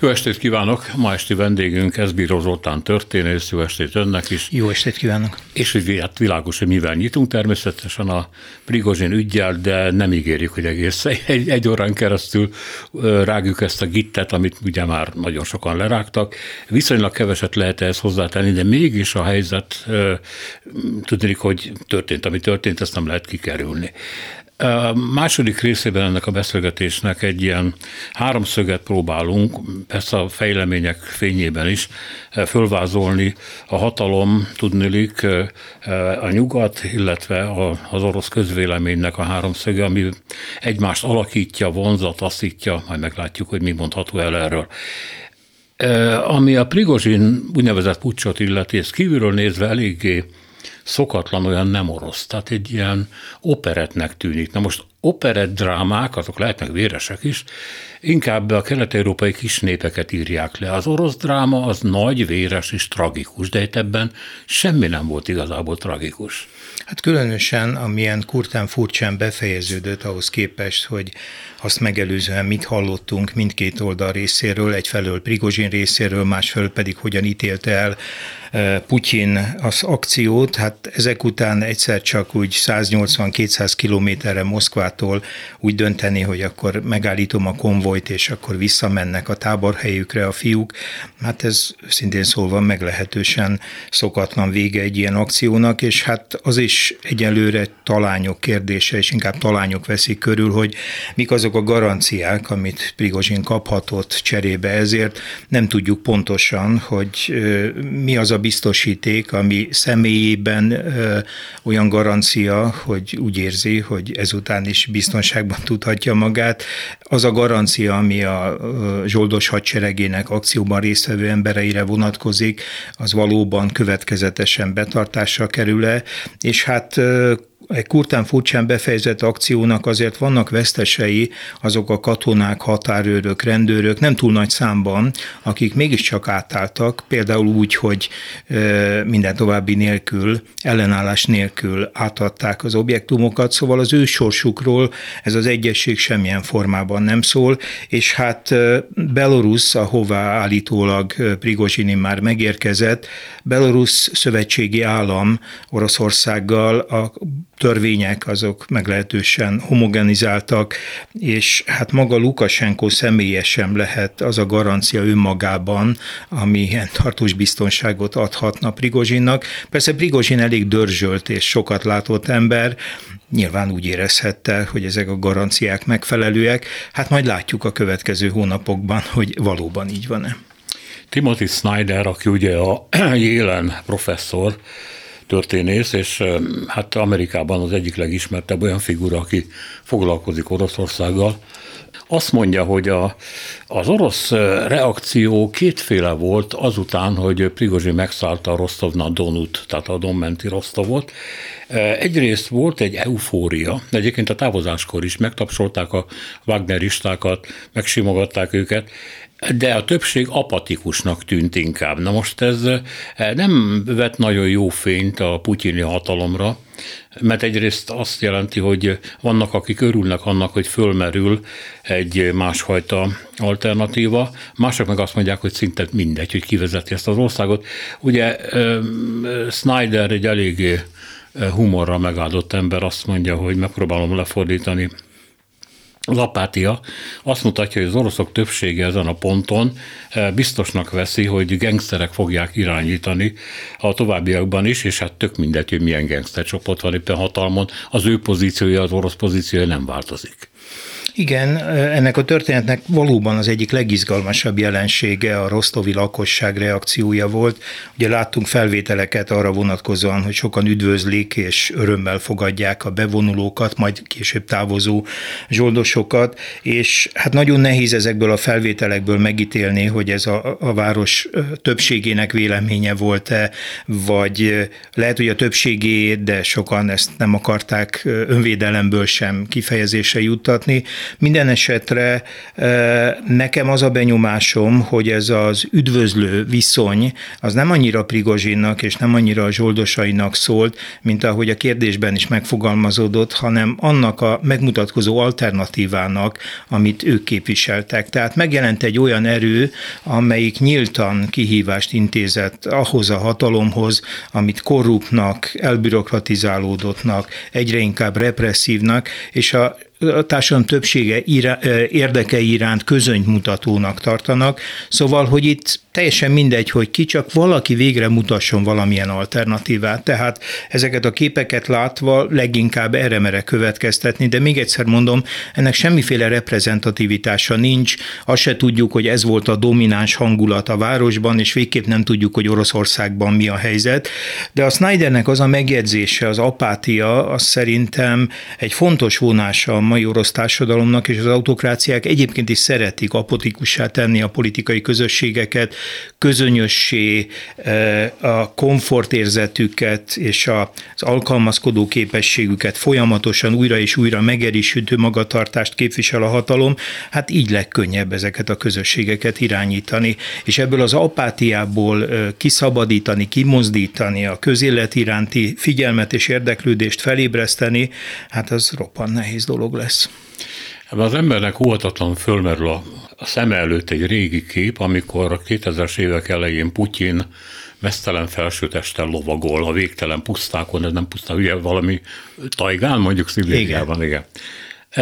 Jó estét kívánok! Ma esti vendégünk Ezbíró Zoltán történész, jó estét önnek is. Jó estét kívánok! És hogy hát világos, hogy mivel nyitunk természetesen a Prigozsin ügyjel, de nem ígérjük, hogy egész egy, egy órán keresztül rágjuk ezt a gittet, amit ugye már nagyon sokan lerágtak. Viszonylag keveset lehet ehhez hozzátenni, de mégis a helyzet, tudni, hogy történt, ami történt, ezt nem lehet kikerülni. A második részében ennek a beszélgetésnek egy ilyen háromszöget próbálunk, persze a fejlemények fényében is, fölvázolni a hatalom, tudnilik, a nyugat, illetve az orosz közvéleménynek a háromszöge, ami egymást alakítja, vonzat, aszítja, majd meglátjuk, hogy mi mondható el erről. Ami a Prigozsin úgynevezett pucsot illeti, ez kívülről nézve eléggé szokatlan, olyan nem orosz, tehát egy ilyen operetnek tűnik. Na most operett drámák, azok lehetnek véresek is, inkább a kelet-európai kis népeket írják le. Az orosz dráma az nagy, véres és tragikus, de itt ebben semmi nem volt igazából tragikus. Hát különösen, amilyen kurtán furcsán befejeződött ahhoz képest, hogy azt megelőzően mit hallottunk mindkét oldal részéről, egyfelől Prigozsin részéről, másfelől pedig hogyan ítélte el Putyin az akciót, hát ezek után egyszer csak úgy 180-200 kilométerre Moszkvától úgy dönteni, hogy akkor megállítom a konvojt, és akkor visszamennek a táborhelyükre a fiúk, hát ez szintén szólva meglehetősen szokatlan vége egy ilyen akciónak, és hát az is egyelőre talányok kérdése, és inkább talányok veszik körül, hogy mik azok a garanciák, amit Prigozsin kaphatott cserébe. Ezért, nem tudjuk pontosan, hogy mi az a biztosíték, ami személyében olyan garancia, hogy úgy érzi, hogy ezután is biztonságban tudhatja magát. Az a garancia, ami a zsoldos hadseregének akcióban résztvevő embereire vonatkozik, az valóban következetesen betartásra kerül-e, és hát egy kurtán furcsán befejezett akciónak azért vannak vesztesei, azok a katonák, határőrök, rendőrök, nem túl nagy számban, akik mégiscsak átálltak, például úgy, hogy minden további nélkül, ellenállás nélkül átadták az objektumokat, szóval az ő sorsukról ez az egyesség semmilyen formában nem szól, és hát Belarus, ahová állítólag Prigozsini már megérkezett, Belarus szövetségi állam Oroszországgal a törvények azok meglehetősen homogenizáltak, és hát maga Lukasenko személyesen lehet az a garancia önmagában, ami ilyen tartós biztonságot adhatna Prigozsinnak. Persze Prigozsin elég dörzsölt és sokat látott ember, nyilván úgy érezhette, hogy ezek a garanciák megfelelőek. Hát majd látjuk a következő hónapokban, hogy valóban így van-e. Timothy Snyder, aki ugye a jelen professzor, történész, és hát Amerikában az egyik legismertebb olyan figura, aki foglalkozik Oroszországgal, azt mondja, hogy a, az orosz reakció kétféle volt azután, hogy Prigozsi megszállta a Rostovna Donut, tehát a Donmenti Rostovot. Egyrészt volt egy eufória, egyébként a távozáskor is megtapsolták a Wagneristákat, megsimogatták őket, de a többség apatikusnak tűnt inkább. Na most ez eh, nem vet nagyon jó fényt a putyini hatalomra, mert egyrészt azt jelenti, hogy vannak, akik örülnek annak, hogy fölmerül egy másfajta alternatíva, mások meg azt mondják, hogy szinte mindegy, hogy kivezeti ezt az országot. Ugye eh, Snyder egy eléggé eh, humorra megáldott ember azt mondja, hogy megpróbálom lefordítani az apátia azt mutatja, hogy az oroszok többsége ezen a ponton eh, biztosnak veszi, hogy gengszterek fogják irányítani a továbbiakban is, és hát tök mindegy, hogy milyen csoport van éppen hatalmon, az ő pozíciója, az orosz pozíciója nem változik. Igen, ennek a történetnek valóban az egyik legizgalmasabb jelensége a rosztovi lakosság reakciója volt. Ugye láttunk felvételeket arra vonatkozóan, hogy sokan üdvözlik és örömmel fogadják a bevonulókat, majd később távozó zsoldosokat, és hát nagyon nehéz ezekből a felvételekből megítélni, hogy ez a, a város többségének véleménye volt-e, vagy lehet, hogy a többségé, de sokan ezt nem akarták önvédelemből sem kifejezésre juttatni. Minden esetre nekem az a benyomásom, hogy ez az üdvözlő viszony, az nem annyira Prigozsinnak és nem annyira a zsoldosainak szólt, mint ahogy a kérdésben is megfogalmazódott, hanem annak a megmutatkozó alternatívának, amit ők képviseltek. Tehát megjelent egy olyan erő, amelyik nyíltan kihívást intézett ahhoz a hatalomhoz, amit korruptnak, elbürokratizálódottnak, egyre inkább represszívnak, és a a társadalom többsége érdekei iránt közönymutatónak tartanak, szóval, hogy itt teljesen mindegy, hogy ki, csak valaki végre mutasson valamilyen alternatívát. Tehát ezeket a képeket látva leginkább erre mere következtetni, de még egyszer mondom, ennek semmiféle reprezentativitása nincs, azt se tudjuk, hogy ez volt a domináns hangulat a városban, és végképp nem tudjuk, hogy Oroszországban mi a helyzet. De a Snydernek az a megjegyzése, az apátia, az szerintem egy fontos vonása a mai orosz társadalomnak, és az autokráciák egyébként is szeretik apotikussá tenni a politikai közösségeket, közönössé eh, a komfortérzetüket és az alkalmazkodó képességüket folyamatosan újra és újra megerősítő magatartást képvisel a hatalom, hát így legkönnyebb ezeket a közösségeket irányítani, és ebből az apátiából eh, kiszabadítani, kimozdítani a közélet iránti figyelmet és érdeklődést felébreszteni, hát az roppan nehéz dolog lesz. Ebben az embernek óhatatlan fölmerül a, a szem előtt egy régi kép, amikor a 2000-es évek elején Putyin mesztelen felsőtesttel lovagol a végtelen pusztákon, ez nem pusztán, ugye valami tajgán, mondjuk Szibériában, igen. igen.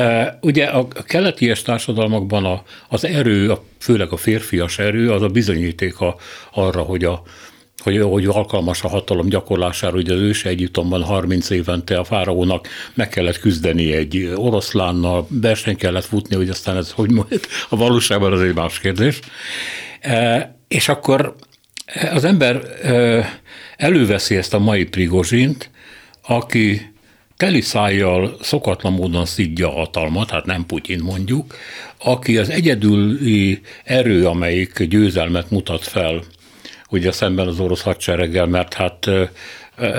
E, ugye a, a keleti társadalmakban a, az erő, a, főleg a férfias erő, az a bizonyítéka arra, hogy a, hogy, hogy alkalmas a hatalom gyakorlására, hogy az ős Egyiptomban 30 évente a fáraónak meg kellett küzdeni egy oroszlánnal, versenyt kellett futni, hogy aztán ez hogy a valóságban az egy más kérdés. E, és akkor az ember e, előveszi ezt a mai Prigozsint, aki teli szájjal szokatlan módon szidja a hatalmat, hát nem Putyin mondjuk, aki az egyedüli erő, amelyik győzelmet mutat fel ugye szemben az orosz hadsereggel, mert hát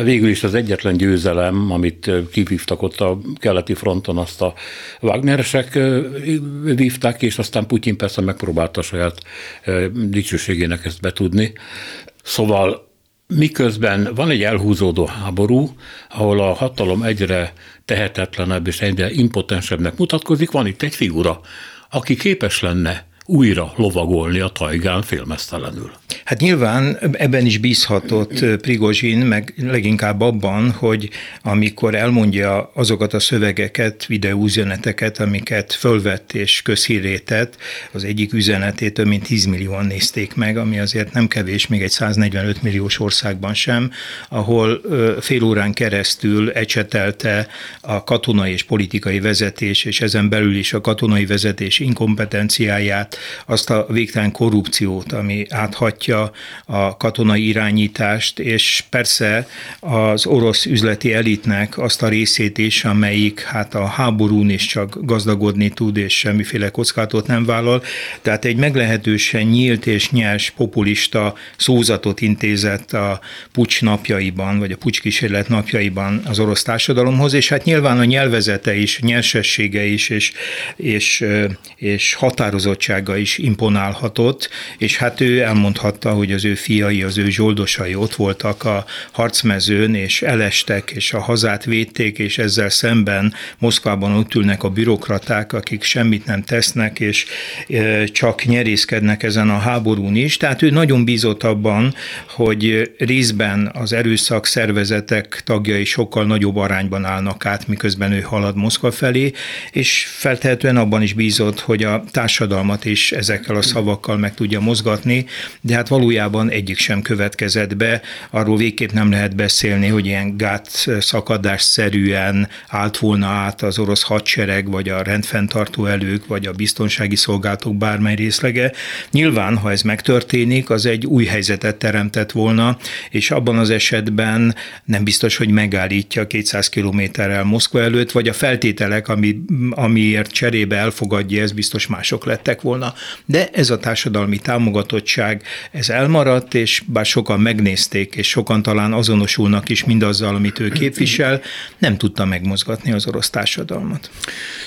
végül is az egyetlen győzelem, amit kivívtak ott a keleti fronton, azt a Wagneresek vívták, és aztán Putyin persze megpróbálta saját dicsőségének ezt betudni. Szóval miközben van egy elhúzódó háború, ahol a hatalom egyre tehetetlenebb és egyre impotensebbnek mutatkozik, van itt egy figura, aki képes lenne újra lovagolni a tajgán félmeztelenül. Hát nyilván ebben is bízhatott Prigozsin, meg leginkább abban, hogy amikor elmondja azokat a szövegeket, videóüzeneteket, amiket fölvett és közhírétett, az egyik üzenetét több mint 10 millióan nézték meg, ami azért nem kevés, még egy 145 milliós országban sem, ahol fél órán keresztül ecsetelte a katonai és politikai vezetés, és ezen belül is a katonai vezetés inkompetenciáját, azt a végtelen korrupciót, ami áthatja a katonai irányítást, és persze az orosz üzleti elitnek azt a részét is, amelyik hát a háborún is csak gazdagodni tud, és semmiféle kockázatot nem vállal. Tehát egy meglehetősen nyílt és nyers populista szózatot intézett a pucs napjaiban, vagy a pucs kísérlet napjaiban az orosz társadalomhoz, és hát nyilván a nyelvezete is, nyersessége is, és, és, és határozottság munkássága is imponálhatott, és hát ő elmondhatta, hogy az ő fiai, az ő zsoldosai ott voltak a harcmezőn, és elestek, és a hazát védték, és ezzel szemben Moszkvában ott ülnek a bürokraták, akik semmit nem tesznek, és csak nyerészkednek ezen a háborún is. Tehát ő nagyon bízott abban, hogy részben az erőszak szervezetek tagjai sokkal nagyobb arányban állnak át, miközben ő halad Moszkva felé, és feltehetően abban is bízott, hogy a társadalmat és ezekkel a szavakkal meg tudja mozgatni, de hát valójában egyik sem következett be. Arról végképp nem lehet beszélni, hogy ilyen gát szakadásszerűen állt volna át az orosz hadsereg, vagy a rendfenntartó elők, vagy a biztonsági szolgálatok bármely részlege. Nyilván, ha ez megtörténik, az egy új helyzetet teremtett volna, és abban az esetben nem biztos, hogy megállítja 200 kilométerrel Moszkva előtt, vagy a feltételek, ami, amiért cserébe elfogadja, ez biztos mások lettek volna. De ez a társadalmi támogatottság, ez elmaradt, és bár sokan megnézték, és sokan talán azonosulnak is mindazzal, amit ő képvisel, nem tudta megmozgatni az orosz társadalmat.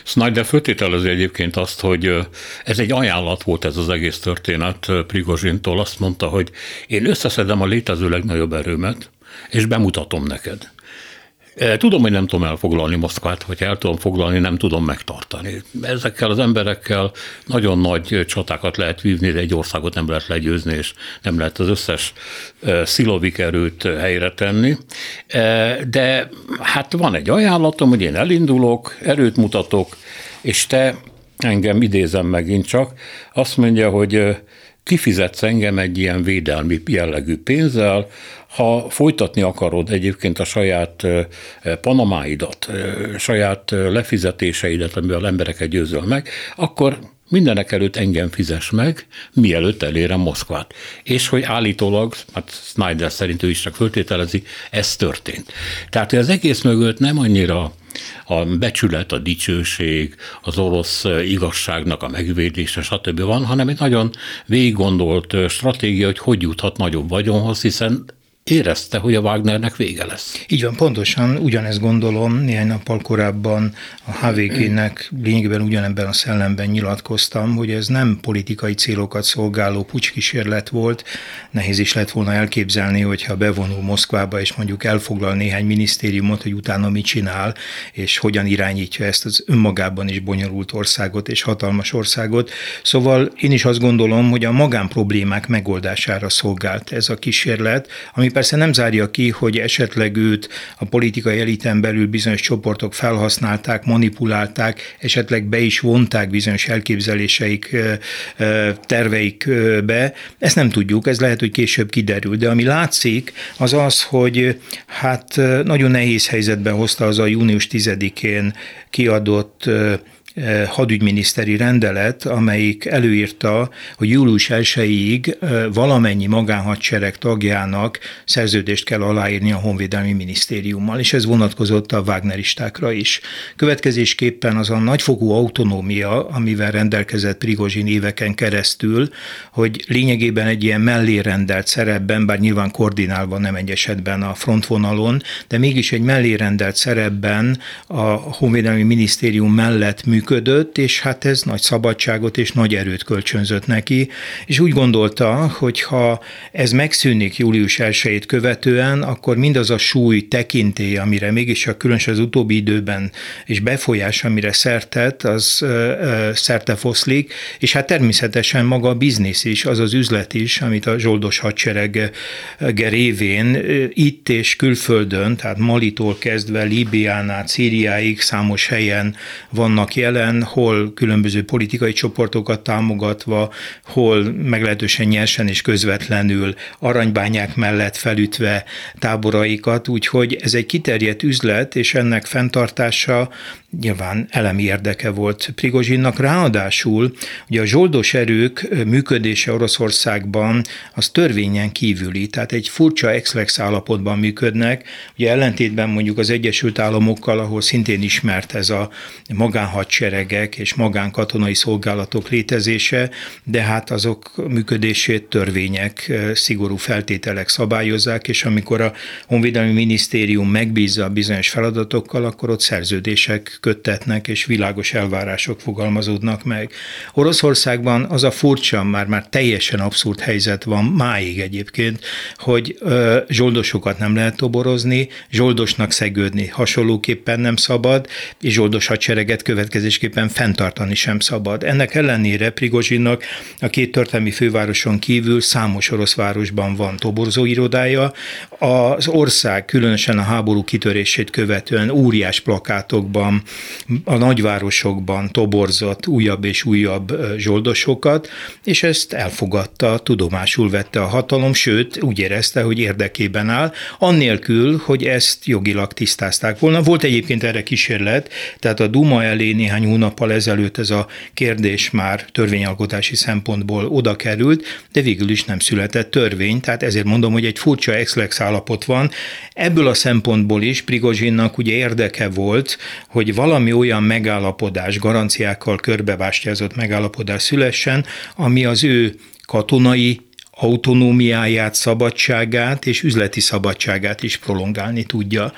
Snyder föltételezi egyébként azt, hogy ez egy ajánlat volt ez az egész történet Prigozsintól. Azt mondta, hogy én összeszedem a létező legnagyobb erőmet, és bemutatom neked. E, tudom, hogy nem tudom elfoglalni Moszkvát, hogy el tudom foglalni, nem tudom megtartani. Ezekkel az emberekkel nagyon nagy csatákat lehet vívni, de egy országot nem lehet legyőzni, és nem lehet az összes e, szilovik erőt helyre tenni. De hát van egy ajánlatom, hogy én elindulok, erőt mutatok, és te engem idézem megint csak, azt mondja, hogy kifizetsz engem egy ilyen védelmi jellegű pénzzel, ha folytatni akarod egyébként a saját panamáidat, saját lefizetéseidet, amivel embereket győzöl meg, akkor mindenek előtt engem fizes meg, mielőtt elérem Moszkvát. És hogy állítólag, hát Snyder szerint ő is csak föltételezi, ez történt. Tehát az egész mögött nem annyira a becsület, a dicsőség, az orosz igazságnak a megvédése, stb. van, hanem egy nagyon végiggondolt stratégia, hogy hogy juthat nagyobb vagyonhoz, hiszen érezte, hogy a Wagnernek vége lesz. Így van, pontosan ugyanezt gondolom. Néhány nappal korábban a HVG-nek lényegében ugyanebben a szellemben nyilatkoztam, hogy ez nem politikai célokat szolgáló pucskísérlet volt. Nehéz is lett volna elképzelni, hogyha bevonul Moszkvába és mondjuk elfoglal néhány minisztériumot, hogy utána mit csinál, és hogyan irányítja ezt az önmagában is bonyolult országot és hatalmas országot. Szóval én is azt gondolom, hogy a magánproblémák megoldására szolgált ez a kísérlet, ami persze nem zárja ki, hogy esetleg őt a politikai eliten belül bizonyos csoportok felhasználták, manipulálták, esetleg be is vonták bizonyos elképzeléseik, terveikbe. Ezt nem tudjuk, ez lehet, hogy később kiderül, de ami látszik, az az, hogy hát nagyon nehéz helyzetben hozta az a június 10-én kiadott hadügyminiszteri rendelet, amelyik előírta, hogy július 1-ig valamennyi magánhadsereg tagjának szerződést kell aláírni a Honvédelmi Minisztériummal, és ez vonatkozott a Wagneristákra is. Következésképpen az a nagyfokú autonómia, amivel rendelkezett Prigozsin éveken keresztül, hogy lényegében egy ilyen mellérendelt szerepben, bár nyilván koordinálva nem egy esetben a frontvonalon, de mégis egy mellérendelt szerepben a Honvédelmi Minisztérium mellett működött, működött, és hát ez nagy szabadságot és nagy erőt kölcsönzött neki, és úgy gondolta, hogy ha ez megszűnik július 1 követően, akkor mindaz a súly tekintély, amire mégis a különösen az utóbbi időben és befolyás, amire szertett, az szerte foszlik, és hát természetesen maga a biznisz is, az az üzlet is, amit a zsoldos hadsereg révén itt és külföldön, tehát Malitól kezdve Líbián át Szíriáig számos helyen vannak jelen, jelen, hol különböző politikai csoportokat támogatva, hol meglehetősen nyersen és közvetlenül aranybányák mellett felütve táboraikat, úgyhogy ez egy kiterjedt üzlet, és ennek fenntartása nyilván elemi érdeke volt Prigozsinnak. Ráadásul ugye a zsoldos erők működése Oroszországban az törvényen kívüli, tehát egy furcsa exlex állapotban működnek, ugye ellentétben mondjuk az Egyesült Államokkal, ahol szintén ismert ez a magánhadseregek és magánkatonai szolgálatok létezése, de hát azok működését törvények, szigorú feltételek szabályozzák, és amikor a Honvédelmi Minisztérium megbízza bizonyos feladatokkal, akkor ott szerződések köttetnek, és világos elvárások fogalmazódnak meg. Oroszországban az a furcsa, már már teljesen abszurd helyzet van máig egyébként, hogy ö, zsoldosokat nem lehet toborozni, zsoldosnak szegődni hasonlóképpen nem szabad, és zsoldos hadsereget következés következésképpen fenntartani sem szabad. Ennek ellenére Prigozsinnak a két történelmi fővároson kívül számos orosz városban van toborzó irodája. Az ország különösen a háború kitörését követően óriás plakátokban, a nagyvárosokban toborzott újabb és újabb zsoldosokat, és ezt elfogadta, tudomásul vette a hatalom, sőt úgy érezte, hogy érdekében áll, annélkül, hogy ezt jogilag tisztázták volna. Volt egyébként erre kísérlet, tehát a Duma elé néhány hónappal ezelőtt ez a kérdés már törvényalkotási szempontból oda került, de végül is nem született törvény, tehát ezért mondom, hogy egy furcsa ex állapot van. Ebből a szempontból is Prigozsinnak ugye érdeke volt, hogy valami olyan megállapodás, garanciákkal körbebástyázott megállapodás szülessen, ami az ő katonai autonómiáját, szabadságát és üzleti szabadságát is prolongálni tudja.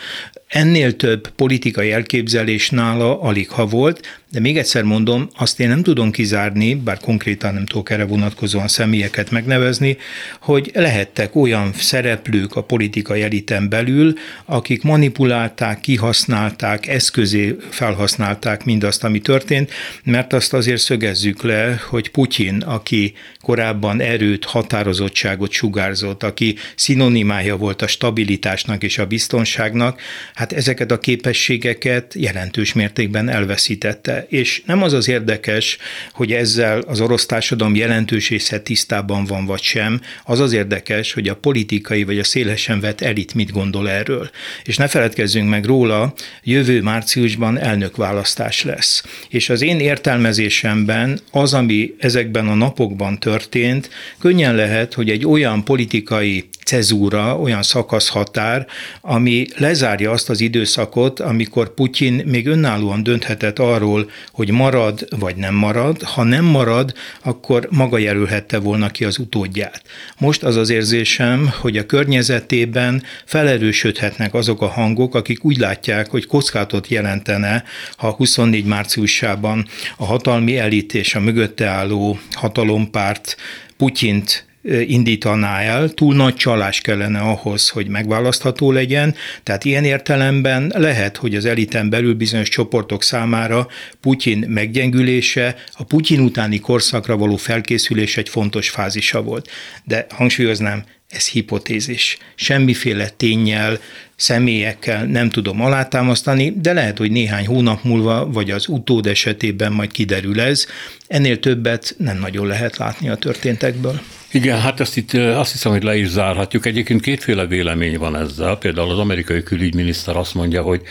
Ennél több politikai elképzelés nála alig ha volt, de még egyszer mondom, azt én nem tudom kizárni, bár konkrétan nem tudok erre vonatkozóan személyeket megnevezni, hogy lehettek olyan szereplők a politikai eliten belül, akik manipulálták, kihasználták, eszközé felhasználták mindazt, ami történt, mert azt azért szögezzük le, hogy Putyin, aki korábban erőt, határozottságot sugárzott, aki szinonimája volt a stabilitásnak és a biztonságnak, hát ezeket a képességeket jelentős mértékben elveszítette. És nem az az érdekes, hogy ezzel az orosz társadalom jelentős része tisztában van vagy sem, az az érdekes, hogy a politikai vagy a szélesen vett elit mit gondol erről. És ne feledkezzünk meg róla, jövő márciusban elnökválasztás lesz. És az én értelmezésemben az, ami ezekben a napokban történt, könnyen lehet, hogy egy olyan politikai cezúra, olyan szakaszhatár, ami lezárja azt az időszakot, amikor Putyin még önállóan dönthetett arról, hogy marad vagy nem marad. Ha nem marad, akkor maga jelölhette volna ki az utódját. Most az az érzésem, hogy a környezetében felerősödhetnek azok a hangok, akik úgy látják, hogy kockátot jelentene, ha 24 márciusában a hatalmi elit és a mögötte álló hatalompárt Putyint indítaná el, túl nagy csalás kellene ahhoz, hogy megválasztható legyen, tehát ilyen értelemben lehet, hogy az eliten belül bizonyos csoportok számára Putyin meggyengülése, a Putyin utáni korszakra való felkészülés egy fontos fázisa volt. De hangsúlyoznám, ez hipotézis. Semmiféle tényel, személyekkel nem tudom alátámasztani, de lehet, hogy néhány hónap múlva, vagy az utód esetében majd kiderül ez. Ennél többet nem nagyon lehet látni a történtekből. Igen, hát ezt itt azt hiszem, hogy le is zárhatjuk. Egyébként kétféle vélemény van ezzel. Például az amerikai külügyminiszter azt mondja, hogy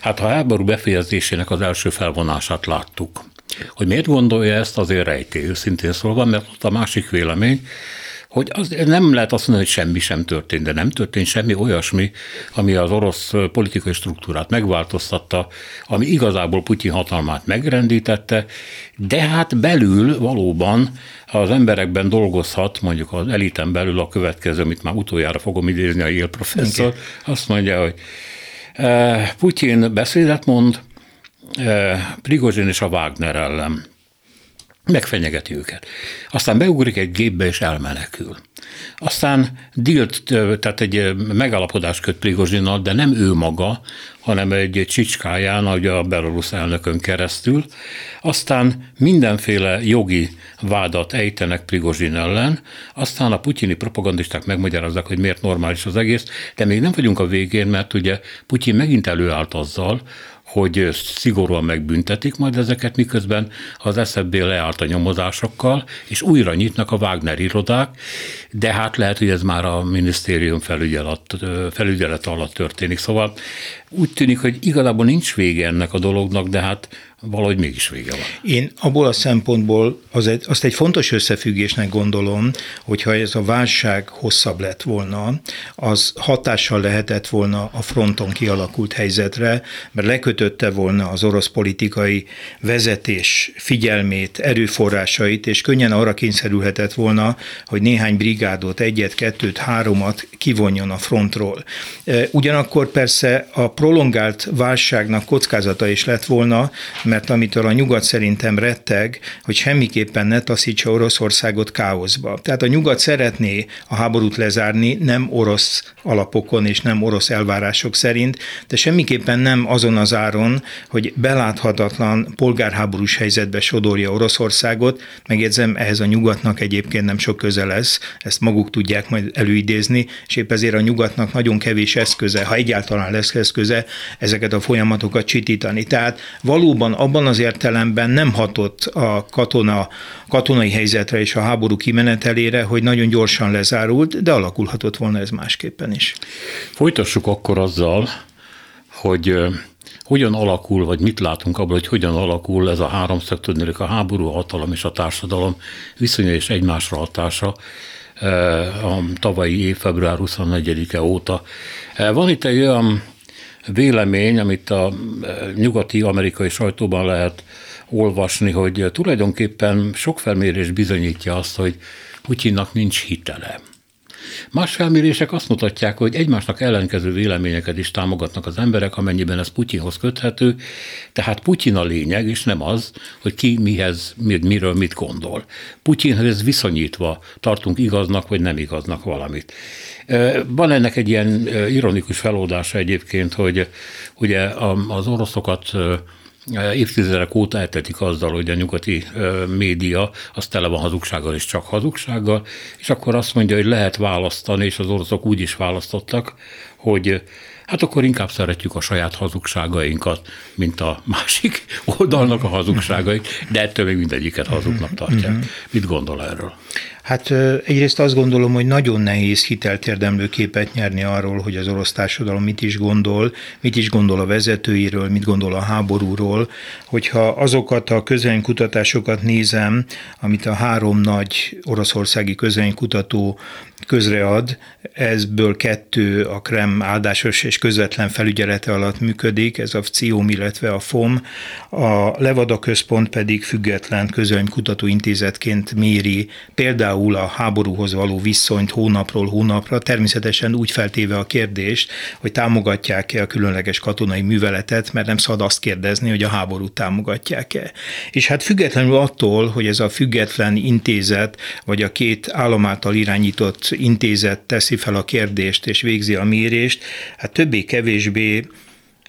hát ha háború befejezésének az első felvonását láttuk, hogy miért gondolja ezt, azért rejté, őszintén szólva, mert ott a másik vélemény, hogy az, nem lehet azt mondani, hogy semmi sem történt, de nem történt semmi olyasmi, ami az orosz politikai struktúrát megváltoztatta, ami igazából Putyin hatalmát megrendítette, de hát belül valóban az emberekben dolgozhat, mondjuk az eliten belül a következő, amit már utoljára fogom idézni a Yale professzor, okay. azt mondja, hogy Putyin beszédet mond, Prigozsin és a Wagner ellen megfenyegeti őket. Aztán beugrik egy gépbe és elmenekül. Aztán dílt, tehát egy megállapodás köt Prigozsinnal, de nem ő maga, hanem egy csicskáján, ugye a belorusz elnökön keresztül. Aztán mindenféle jogi vádat ejtenek Prigozsin ellen, aztán a putyini propagandisták megmagyarázzák, hogy miért normális az egész, de még nem vagyunk a végén, mert ugye Putyin megint előállt azzal, hogy szigorúan megbüntetik majd ezeket, miközben az SZB leállt a nyomozásokkal, és újra nyitnak a Wagner irodák, de hát lehet, hogy ez már a minisztérium felügyelet, felügyelet alatt történik. Szóval úgy tűnik, hogy igazából nincs vége ennek a dolognak, de hát valahogy mégis vége van. Én abból a szempontból az egy, azt egy fontos összefüggésnek gondolom, hogyha ez a válság hosszabb lett volna, az hatással lehetett volna a fronton kialakult helyzetre, mert lekötötte volna az orosz politikai vezetés figyelmét, erőforrásait, és könnyen arra kényszerülhetett volna, hogy néhány brigádot, egyet, kettőt, háromat kivonjon a frontról. Ugyanakkor persze a prolongált válságnak kockázata is lett volna, mert amitől a nyugat szerintem retteg, hogy semmiképpen ne taszítsa Oroszországot káoszba. Tehát a nyugat szeretné a háborút lezárni, nem orosz alapokon és nem orosz elvárások szerint, de semmiképpen nem azon az áron, hogy beláthatatlan polgárháborús helyzetbe sodorja Oroszországot. Megjegyzem, ehhez a nyugatnak egyébként nem sok köze lesz, ezt maguk tudják majd előidézni, és épp ezért a nyugatnak nagyon kevés eszköze, ha egyáltalán lesz eszköze, ezeket a folyamatokat csitítani. Tehát valóban abban az értelemben nem hatott a katona, katonai helyzetre és a háború kimenetelére, hogy nagyon gyorsan lezárult, de alakulhatott volna ez másképpen is. Folytassuk akkor azzal, hogy hogyan alakul, vagy mit látunk abból, hogy hogyan alakul ez a háromszög, tudnék a háború, a hatalom és a társadalom viszonya és egymásra hatása a tavalyi év február 24-e óta. Van itt egy olyan vélemény, amit a nyugati amerikai sajtóban lehet olvasni, hogy tulajdonképpen sok felmérés bizonyítja azt, hogy Putyinnak nincs hitele. Más felmérések azt mutatják, hogy egymásnak ellenkező véleményeket is támogatnak az emberek, amennyiben ez Putyinhoz köthető, tehát Putyin a lényeg, és nem az, hogy ki mihez, miről mit gondol. Putyinhez viszonyítva tartunk igaznak vagy nem igaznak valamit. Van ennek egy ilyen ironikus feloldása egyébként, hogy ugye az oroszokat évtizedek óta eltetik azzal, hogy a nyugati média az tele van hazugsággal és csak hazugsággal, és akkor azt mondja, hogy lehet választani, és az oroszok úgy is választottak, hogy hát akkor inkább szeretjük a saját hazugságainkat, mint a másik oldalnak a hazugságait, de ettől még mindegyiket hazugnak tartják. Mhm. Mit gondol erről? Hát egyrészt azt gondolom, hogy nagyon nehéz hitelt érdemlő képet nyerni arról, hogy az orosz társadalom mit is gondol, mit is gondol a vezetőiről, mit gondol a háborúról, hogyha azokat a közvénykutatásokat nézem, amit a három nagy oroszországi közvénykutató közread, ezből kettő a Krem áldásos és közvetlen felügyelete alatt működik, ez a CIOM, illetve a FOM, a Levada Központ pedig független közvénykutató intézetként méri például például a háborúhoz való viszonyt hónapról hónapra, természetesen úgy feltéve a kérdést, hogy támogatják-e a különleges katonai műveletet, mert nem szabad azt kérdezni, hogy a háborút támogatják-e. És hát függetlenül attól, hogy ez a független intézet, vagy a két állam által irányított intézet teszi fel a kérdést és végzi a mérést, hát többé-kevésbé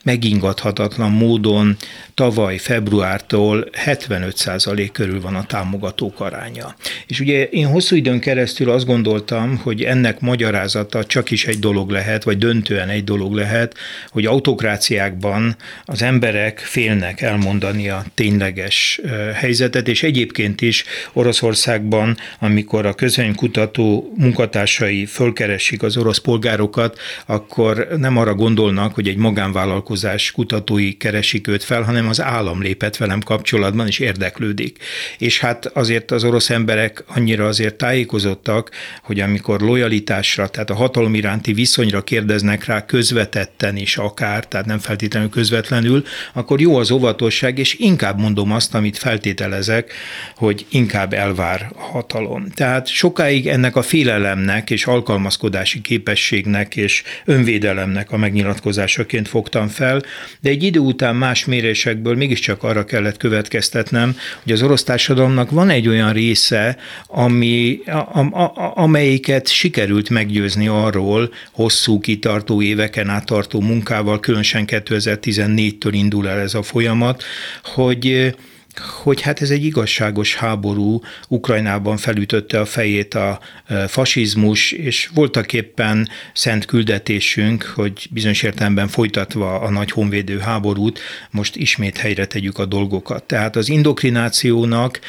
megingathatatlan módon tavaly februártól 75% körül van a támogatók aránya. És ugye én hosszú időn keresztül azt gondoltam, hogy ennek magyarázata csak is egy dolog lehet, vagy döntően egy dolog lehet, hogy autokráciákban az emberek félnek elmondani a tényleges helyzetet, és egyébként is Oroszországban, amikor a közönykutató munkatársai fölkeresik az orosz polgárokat, akkor nem arra gondolnak, hogy egy magánvállalkozás kutatói keresik őt fel, hanem az állam lépett velem kapcsolatban, és érdeklődik. És hát azért az orosz emberek annyira azért tájékozottak, hogy amikor lojalitásra, tehát a hatalom iránti viszonyra kérdeznek rá közvetetten is akár, tehát nem feltétlenül közvetlenül, akkor jó az óvatosság, és inkább mondom azt, amit feltételezek, hogy inkább elvár a hatalom. Tehát sokáig ennek a félelemnek és alkalmazkodási képességnek és önvédelemnek a megnyilatkozásaként fogtam fel, de egy idő után más mérések esetekből mégiscsak arra kellett következtetnem, hogy az orosz társadalomnak van egy olyan része, ami, a, a, amelyiket sikerült meggyőzni arról hosszú, kitartó éveken áttartó munkával, különösen 2014-től indul el ez a folyamat, hogy hogy hát ez egy igazságos háború, Ukrajnában felütötte a fejét a e, fasizmus, és voltak éppen szent küldetésünk, hogy bizonyos értelemben folytatva a nagy honvédő háborút, most ismét helyre tegyük a dolgokat. Tehát az indokrinációnak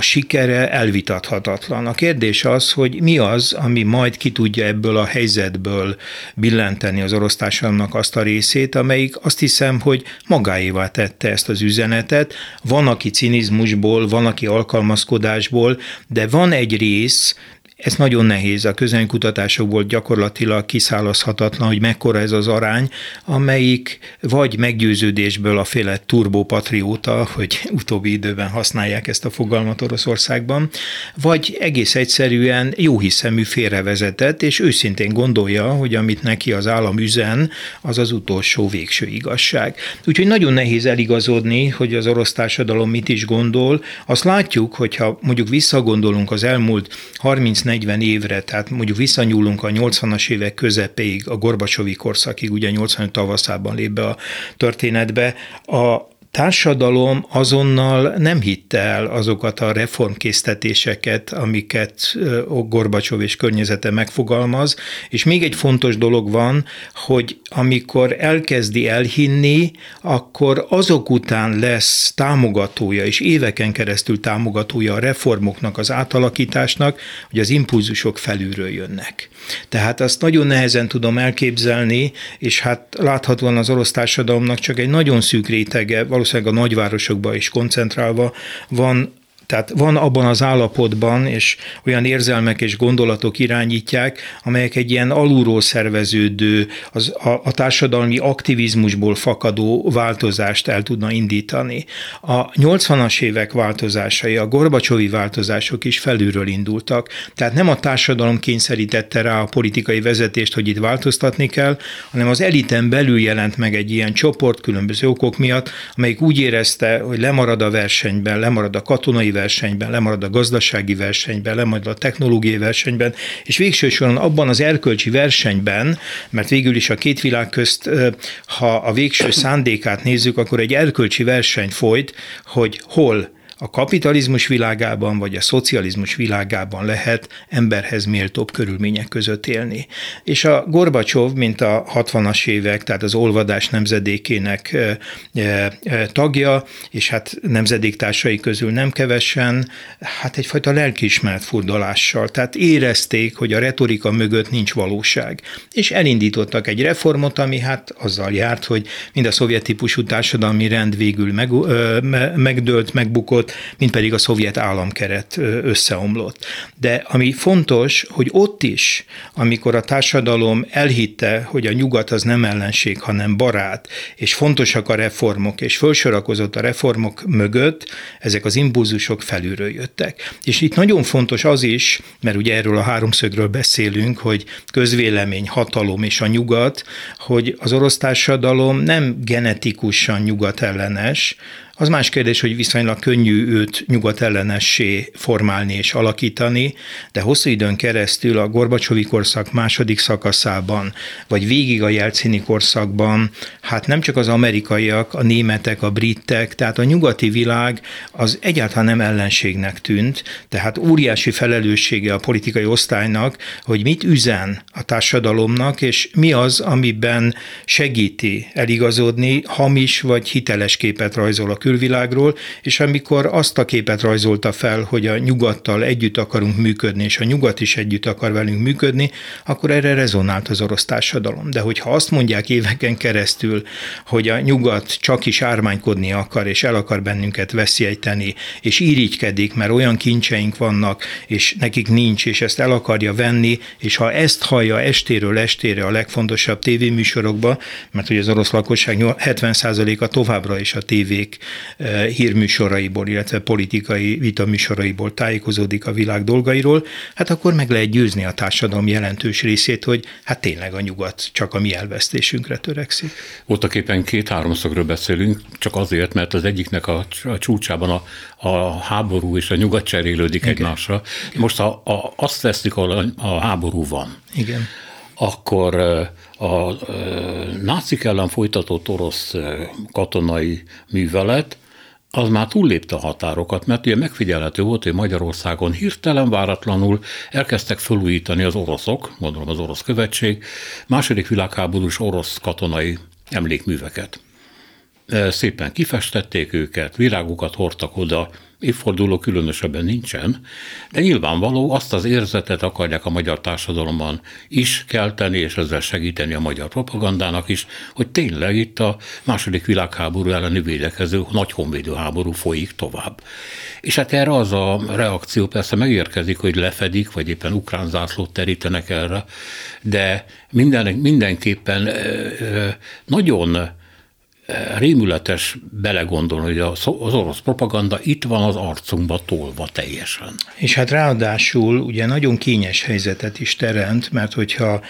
a sikere elvitathatatlan. A kérdés az, hogy mi az, ami majd ki tudja ebből a helyzetből billenteni az orosz társadalomnak azt a részét, amelyik azt hiszem, hogy magáévá tette ezt az üzenetet. Van, aki cinizmusból, van, aki alkalmazkodásból, de van egy rész, Ez nagyon nehéz. A közelkutatásokból gyakorlatilag kiszállazhatatlan, hogy mekkora ez az arány, amelyik vagy meggyőződésből a féle turbopatrióta, hogy utóbbi időben használják ezt a fogalmat Oroszországban, vagy egész egyszerűen jóhiszemű félrevezetett, és őszintén gondolja, hogy amit neki az állam üzen, az az utolsó végső igazság. Úgyhogy nagyon nehéz eligazodni, hogy az orosz társadalom mit is gondol. Azt látjuk, hogyha mondjuk visszagondolunk az elmúlt 30-40 évre, tehát mondjuk visszanyúlunk a 80-as évek közepéig, a Gorbacsovi korszakig, ugye 85 tavaszában lép be a történetbe, a társadalom azonnal nem hitte el azokat a reformkésztetéseket, amiket Gorbacsov és környezete megfogalmaz, és még egy fontos dolog van, hogy amikor elkezdi elhinni, akkor azok után lesz támogatója, és éveken keresztül támogatója a reformoknak, az átalakításnak, hogy az impulzusok felülről jönnek. Tehát azt nagyon nehezen tudom elképzelni, és hát láthatóan az orosz társadalomnak csak egy nagyon szűk rétege, valószínűleg a nagyvárosokban is koncentrálva van tehát van abban az állapotban, és olyan érzelmek és gondolatok irányítják, amelyek egy ilyen alulról szerveződő, az, a, a társadalmi aktivizmusból fakadó változást el tudna indítani. A 80-as évek változásai, a Gorbacsovi változások is felülről indultak, tehát nem a társadalom kényszerítette rá a politikai vezetést, hogy itt változtatni kell, hanem az eliten belül jelent meg egy ilyen csoport különböző okok miatt, amelyik úgy érezte, hogy lemarad a versenyben, lemarad a katonai versenyben, lemarad a gazdasági versenyben, lemarad a technológiai versenyben, és végső soron abban az erkölcsi versenyben, mert végül is a két világ közt, ha a végső szándékát nézzük, akkor egy erkölcsi verseny folyt, hogy hol a kapitalizmus világában vagy a szocializmus világában lehet emberhez méltóbb körülmények között élni. És a Gorbacsov, mint a 60-as évek, tehát az olvadás nemzedékének tagja, és hát nemzedéktársai közül nem kevesen, hát egyfajta lelkiismeret furdalással. Tehát érezték, hogy a retorika mögött nincs valóság. És elindítottak egy reformot, ami hát azzal járt, hogy mind a szovjet típusú társadalmi rend végül meg, megdőlt, megbukott, mint pedig a szovjet államkeret összeomlott. De ami fontos, hogy ott is, amikor a társadalom elhitte, hogy a nyugat az nem ellenség, hanem barát, és fontosak a reformok, és felsorakozott a reformok mögött, ezek az impulzusok felülről jöttek. És itt nagyon fontos az is, mert ugye erről a háromszögről beszélünk, hogy közvélemény, hatalom és a nyugat, hogy az orosz társadalom nem genetikusan nyugat ellenes, az más kérdés, hogy viszonylag könnyű őt nyugat ellenessé formálni és alakítani, de hosszú időn keresztül a Gorbacsovi korszak második szakaszában, vagy végig a Jelcini korszakban, hát nem csak az amerikaiak, a németek, a britek, tehát a nyugati világ az egyáltalán nem ellenségnek tűnt, tehát óriási felelőssége a politikai osztálynak, hogy mit üzen a társadalomnak, és mi az, amiben segíti eligazodni, hamis vagy hiteles képet rajzol a külvilágról, és amikor azt a képet rajzolta fel, hogy a nyugattal együtt akarunk működni, és a nyugat is együtt akar velünk működni, akkor erre rezonált az orosz társadalom. De hogyha azt mondják éveken keresztül, hogy a nyugat csak is ármánykodni akar, és el akar bennünket veszélyteni, és irigykedik, mert olyan kincseink vannak, és nekik nincs, és ezt el akarja venni, és ha ezt hallja estéről estére a legfontosabb tévéműsorokba, mert ugye az orosz lakosság 70%-a továbbra is a tévék hírműsoraiból, illetve politikai vitaműsoraiból tájékozódik a világ dolgairól, hát akkor meg lehet győzni a társadalom jelentős részét, hogy hát tényleg a nyugat csak a mi elvesztésünkre törekszik. Voltak éppen két-háromszögről beszélünk, csak azért, mert az egyiknek a, a csúcsában a, a háború és a nyugat cserélődik Igen. egymásra. Most a, azt veszik, ahol a, a háború van. Igen akkor a nácik ellen folytatott orosz katonai művelet az már túllépte a határokat, mert ugye megfigyelhető volt, hogy Magyarországon hirtelen váratlanul elkezdtek felújítani az oroszok, gondolom az orosz követség, második világháborús orosz katonai emlékműveket. szépen kifestették őket, virágokat hordtak oda, évforduló különösebben nincsen, de nyilvánvaló azt az érzetet akarják a magyar társadalomban is kelteni, és ezzel segíteni a magyar propagandának is, hogy tényleg itt a második világháború elleni védekező nagy honvédő háború folyik tovább. És hát erre az a reakció persze megérkezik, hogy lefedik, vagy éppen ukrán zászlót terítenek erre, de minden, mindenképpen nagyon rémületes belegondolni, hogy az orosz propaganda itt van az arcunkba tolva teljesen. És hát ráadásul ugye nagyon kényes helyzetet is teremt, mert hogyha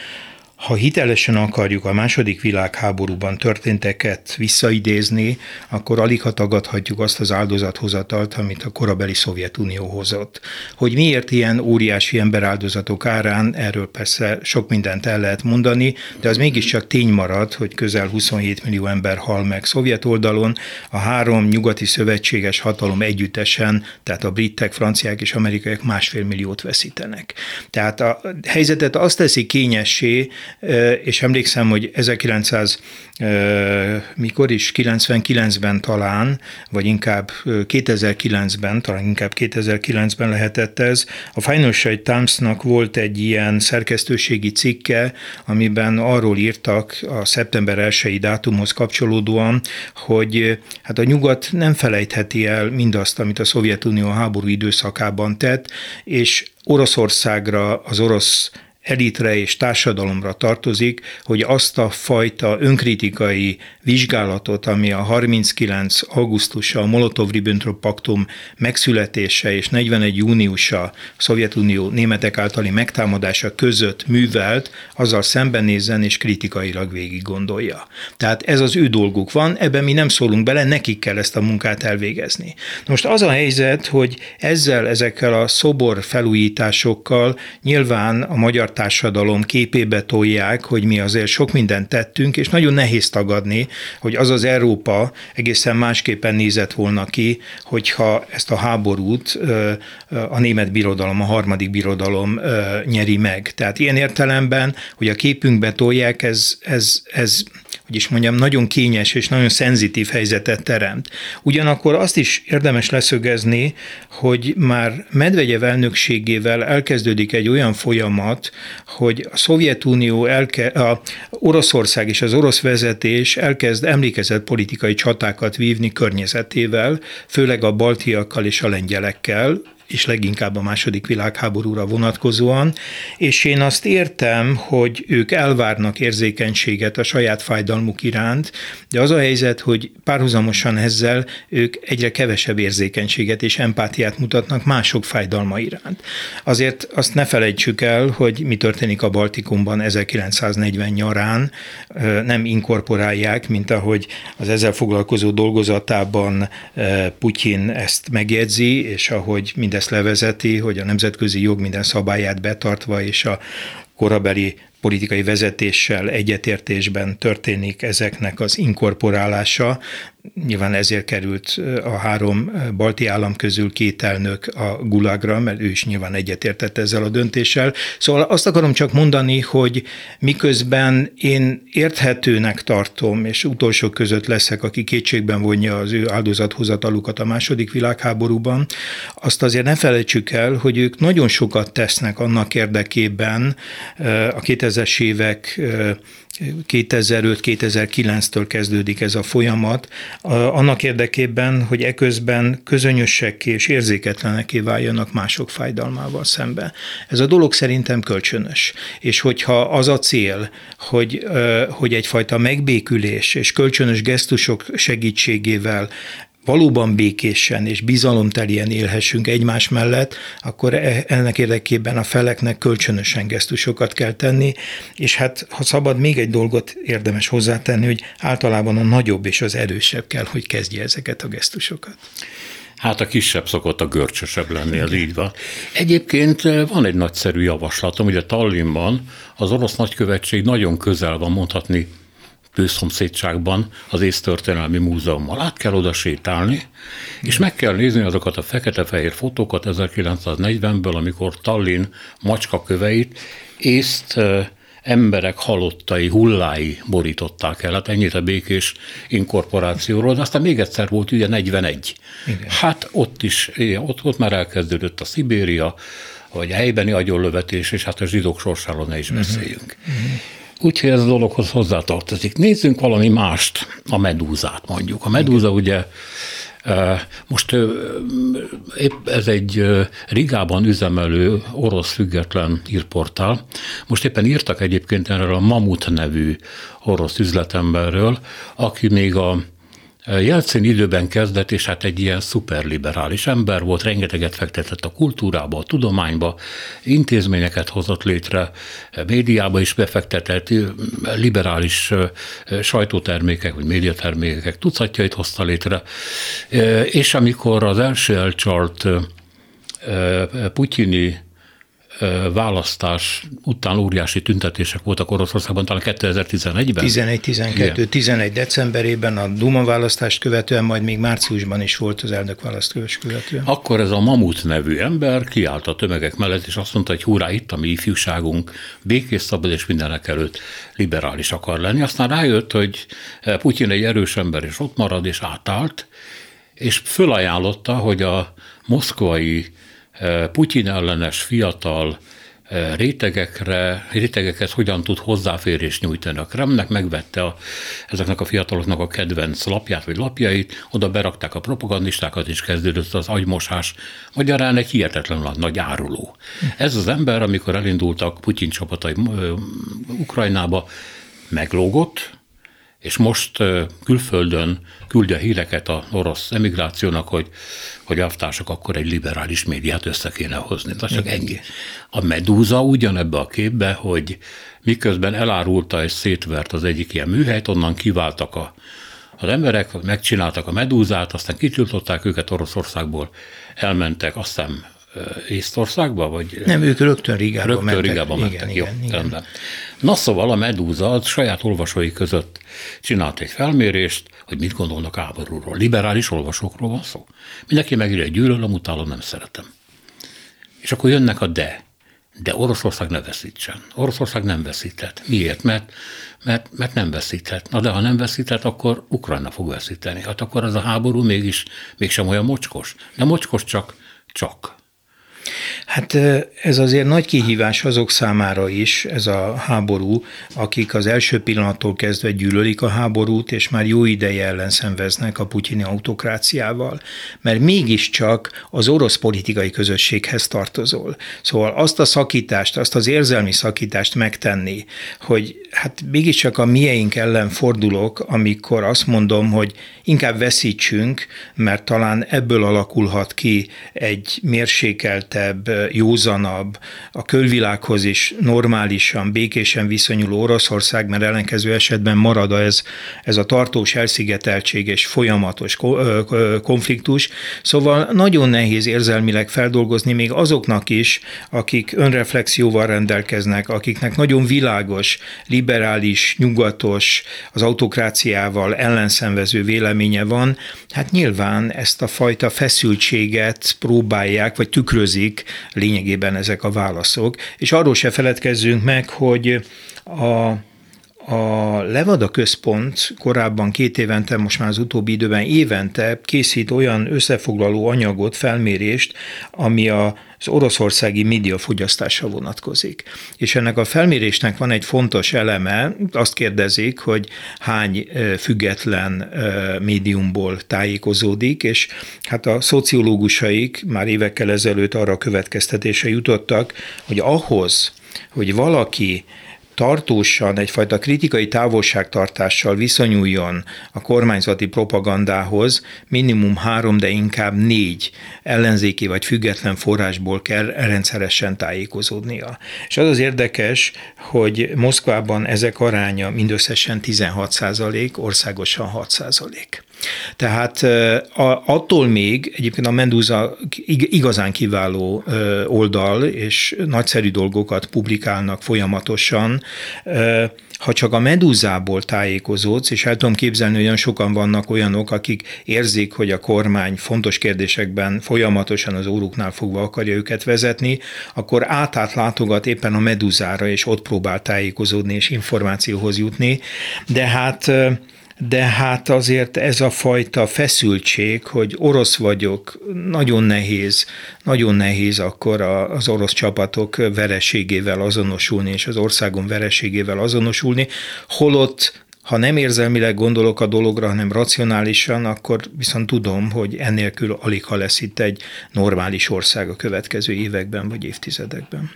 ha hitelesen akarjuk a második világháborúban történteket visszaidézni, akkor alig ha tagadhatjuk azt az áldozathozatalt, amit a korabeli Szovjetunió hozott. Hogy miért ilyen óriási emberáldozatok árán, erről persze sok mindent el lehet mondani, de az mégiscsak tény marad, hogy közel 27 millió ember hal meg szovjet oldalon, a három nyugati szövetséges hatalom együttesen, tehát a britek, franciák és amerikaiak másfél milliót veszítenek. Tehát a helyzetet azt teszi kényessé, és emlékszem, hogy 1900 mikor is, 99-ben talán, vagy inkább 2009-ben, talán inkább 2009-ben lehetett ez. A Financial Times-nak volt egy ilyen szerkesztőségi cikke, amiben arról írtak a szeptember 1 dátumhoz kapcsolódóan, hogy hát a nyugat nem felejtheti el mindazt, amit a Szovjetunió háború időszakában tett, és Oroszországra, az orosz elitre és társadalomra tartozik, hogy azt a fajta önkritikai vizsgálatot, ami a 39. augusztusa, a Molotov-Ribbentrop paktum megszületése és 41. júniusa a Szovjetunió németek általi megtámadása között művelt, azzal szembenézzen és kritikailag végig gondolja. Tehát ez az ő dolguk van, ebben mi nem szólunk bele, nekik kell ezt a munkát elvégezni. Most az a helyzet, hogy ezzel, ezekkel a szobor felújításokkal nyilván a magyar társadalom képébe tolják, hogy mi azért sok mindent tettünk, és nagyon nehéz tagadni, hogy az az Európa egészen másképpen nézett volna ki, hogyha ezt a háborút a német birodalom, a harmadik birodalom nyeri meg. Tehát ilyen értelemben, hogy a képünkbe tolják, ez, ez, ez hogy is mondjam, nagyon kényes és nagyon szenzitív helyzetet teremt. Ugyanakkor azt is érdemes leszögezni, hogy már Medvegyev elnökségével elkezdődik egy olyan folyamat, hogy a Szovjetunió, elke, a Oroszország és az orosz vezetés elkezd emlékezett politikai csatákat vívni környezetével, főleg a baltiakkal és a lengyelekkel, és leginkább a második világháborúra vonatkozóan, és én azt értem, hogy ők elvárnak érzékenységet a saját fájdalmuk iránt, de az a helyzet, hogy párhuzamosan ezzel ők egyre kevesebb érzékenységet és empátiát mutatnak mások fájdalma iránt. Azért azt ne felejtsük el, hogy mi történik a Baltikumban 1940 nyarán, nem inkorporálják, mint ahogy az ezzel foglalkozó dolgozatában Putyin ezt megjegyzi, és ahogy minden ezt levezeti, hogy a nemzetközi jog minden szabályát betartva és a korabeli politikai vezetéssel egyetértésben történik ezeknek az inkorporálása, Nyilván ezért került a három balti állam közül két elnök a gulagra, mert ő is nyilván egyetértett ezzel a döntéssel. Szóval azt akarom csak mondani, hogy miközben én érthetőnek tartom, és utolsók között leszek, aki kétségben vonja az ő áldozathozatalukat a második világháborúban, azt azért ne felejtsük el, hogy ők nagyon sokat tesznek annak érdekében a 2000-es évek 2005-2009-től kezdődik ez a folyamat, annak érdekében, hogy eközben közönösek és érzéketleneké váljanak mások fájdalmával szembe. Ez a dolog szerintem kölcsönös. És hogyha az a cél, hogy, hogy egyfajta megbékülés és kölcsönös gesztusok segítségével valóban békésen és bizalomteljen élhessünk egymás mellett, akkor e, ennek érdekében a feleknek kölcsönösen gesztusokat kell tenni, és hát ha szabad még egy dolgot érdemes hozzátenni, hogy általában a nagyobb és az erősebb kell, hogy kezdje ezeket a gesztusokat. Hát a kisebb szokott a görcsösebb lenni, az így van. Egyébként eh, van egy nagyszerű javaslatom, ugye Tallinnban az orosz nagykövetség nagyon közel van mondhatni tőszomszédságban az észtörténelmi múzeummal. Át kell oda sétálni, és meg kell nézni azokat a fekete-fehér fotókat 1940-ből, amikor Tallinn macska köveit észt emberek halottai, hullái borították el. Hát ennyit a békés inkorporációról, de aztán még egyszer volt ugye 41. Igen. Hát ott is, ott, ott már elkezdődött a Szibéria, vagy a helybeni agyonlövetés, és hát a zsidók sorsáról ne is mhm. beszéljünk. Uh-huh. Úgyhogy ez a dologhoz hozzátartozik. Nézzünk valami mást, a medúzát mondjuk. A medúza Igen. ugye most épp ez egy Rigában üzemelő orosz független írportál. Most éppen írtak egyébként erről a Mamut nevű orosz üzletemberről, aki még a Jelcin időben kezdett, és hát egy ilyen szuperliberális ember volt, rengeteget fektetett a kultúrába, a tudományba, intézményeket hozott létre, médiába is befektetett, liberális sajtótermékek, vagy médiatermékek tucatjait hozta létre, és amikor az első elcsalt putyini választás után óriási tüntetések voltak Oroszországban, talán 2011-ben? 11-12, 11 decemberében a Duma választást követően, majd még márciusban is volt az elnök választás követően. Akkor ez a Mamut nevű ember kiállt a tömegek mellett, és azt mondta, hogy hurrá, itt a mi ifjúságunk, békés, szabad és mindenek előtt liberális akar lenni. Aztán rájött, hogy Putyin egy erős ember, és ott marad, és átállt, és fölajánlotta, hogy a moszkvai Putyin ellenes fiatal rétegekre, rétegeket hogyan tud hozzáférés nyújtani. A Kremnek megvette a, ezeknek a fiataloknak a kedvenc lapját vagy lapjait, oda berakták a propagandistákat, és kezdődött az agymosás. Magyarán egy hihetetlen nagy áruló. Ez az ember, amikor elindultak Putyin csapatai Ukrajnába, meglógott, és most külföldön küldje híreket a orosz emigrációnak, hogy, hogy aftársak akkor egy liberális médiát össze kéne hozni. De csak ennyi. A Medúza ugyanebbe a képbe, hogy miközben elárulta és szétvert az egyik ilyen műhelyt, onnan kiváltak a, az emberek, megcsináltak a medúzát, aztán kitiltották őket Oroszországból, elmentek, aztán Észtországba? Vagy nem, ők rögtön Rigába rögtön mentek. Rigába mentek. Igen, Jó, igen, rendben. Na szóval a Medúza a saját olvasói között csinált egy felmérést, hogy mit gondolnak háborúról. Liberális olvasókról van szó. Mindenki megírja, hogy gyűlölöm, utálom, nem szeretem. És akkor jönnek a de. De Oroszország ne veszítsen. Oroszország nem veszített. Miért? Mert, mert, mert nem veszített. Na de ha nem veszített, akkor Ukrajna fog veszíteni. Hát akkor az a háború mégis mégsem olyan mocskos. De mocskos csak, csak. Hát ez azért nagy kihívás azok számára is, ez a háború, akik az első pillanattól kezdve gyűlölik a háborút, és már jó ideje ellen szenveznek a putyini autokráciával, mert mégiscsak az orosz politikai közösséghez tartozol. Szóval azt a szakítást, azt az érzelmi szakítást megtenni, hogy hát mégiscsak a mieink ellen fordulok, amikor azt mondom, hogy inkább veszítsünk, mert talán ebből alakulhat ki egy mérsékeltebb, józanabb, a külvilághoz is normálisan, békésen viszonyuló Oroszország, mert ellenkező esetben marad ez, ez a tartós elszigeteltség és folyamatos konfliktus. Szóval nagyon nehéz érzelmileg feldolgozni még azoknak is, akik önreflexióval rendelkeznek, akiknek nagyon világos, liberális, nyugatos, az autokráciával ellenszenvező véleménye van, hát nyilván ezt a fajta feszültséget próbálják, vagy tükrözik lényegében ezek a válaszok. És arról se feledkezzünk meg, hogy a a Levada Központ korábban két évente, most már az utóbbi időben évente készít olyan összefoglaló anyagot, felmérést, ami a az oroszországi médiafogyasztásra vonatkozik. És ennek a felmérésnek van egy fontos eleme, azt kérdezik, hogy hány független médiumból tájékozódik, és hát a szociológusaik már évekkel ezelőtt arra a következtetése jutottak, hogy ahhoz, hogy valaki tartósan egyfajta kritikai távolságtartással viszonyuljon a kormányzati propagandához, minimum három, de inkább négy ellenzéki vagy független forrásból kell rendszeresen tájékozódnia. És az az érdekes, hogy Moszkvában ezek aránya mindösszesen 16 százalék, országosan 6 százalék. Tehát attól még egyébként a Mendoza igazán kiváló oldal, és nagyszerű dolgokat publikálnak folyamatosan, ha csak a medúzából tájékozódsz, és el tudom képzelni, hogy olyan sokan vannak olyanok, akik érzik, hogy a kormány fontos kérdésekben folyamatosan az óruknál fogva akarja őket vezetni, akkor átát látogat éppen a medúzára, és ott próbál tájékozódni és információhoz jutni. De hát de hát azért ez a fajta feszültség, hogy orosz vagyok, nagyon nehéz, nagyon nehéz akkor az orosz csapatok vereségével azonosulni, és az országon vereségével azonosulni, holott ha nem érzelmileg gondolok a dologra, hanem racionálisan, akkor viszont tudom, hogy ennélkül alig ha lesz itt egy normális ország a következő években vagy évtizedekben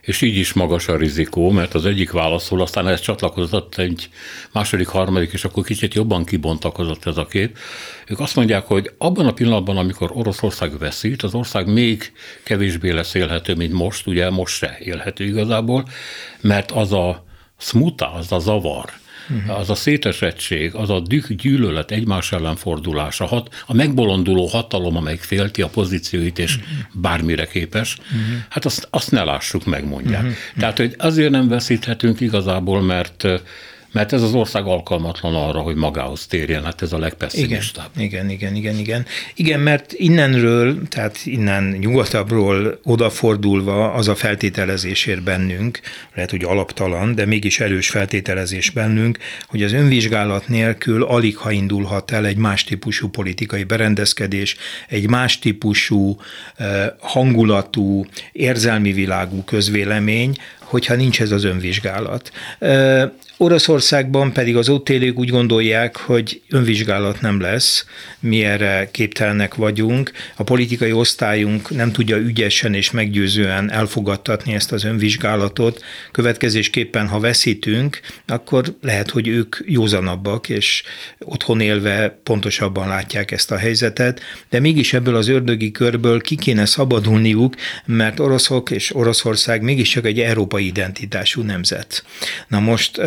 és így is magas a rizikó, mert az egyik válaszol, aztán ez csatlakozott egy második, harmadik, és akkor kicsit jobban kibontakozott ez a kép. Ők azt mondják, hogy abban a pillanatban, amikor Oroszország veszít, az ország még kevésbé lesz élhető, mint most, ugye most se élhető igazából, mert az a smuta, az a zavar, uh-huh. az a szétesettség, az a düh gyűlölet egymás ellen fordulása, hat, a megbolonduló hatalom, amelyik félti a pozícióit és uh-huh. bármire képes, uh-huh. hát azt, azt ne lássuk meg, mondják. Uh-huh. Tehát, hogy azért nem veszíthetünk igazából, mert mert ez az ország alkalmatlan arra, hogy magához térjen, hát ez a legpesszimistább. Igen, igen, igen, igen. Igen, mert innenről, tehát innen nyugatabbról odafordulva az a feltételezésért bennünk, lehet, hogy alaptalan, de mégis erős feltételezés bennünk, hogy az önvizsgálat nélkül alig ha indulhat el egy más típusú politikai berendezkedés, egy más típusú eh, hangulatú, érzelmi világú közvélemény, hogyha nincs ez az önvizsgálat. Oroszországban pedig az ott élők úgy gondolják, hogy önvizsgálat nem lesz, mi erre képtelnek vagyunk. A politikai osztályunk nem tudja ügyesen és meggyőzően elfogadtatni ezt az önvizsgálatot. Következésképpen, ha veszítünk, akkor lehet, hogy ők józanabbak, és otthon élve pontosabban látják ezt a helyzetet, de mégis ebből az ördögi körből ki kéne szabadulniuk, mert oroszok és Oroszország mégiscsak egy európai identitású nemzet. Na most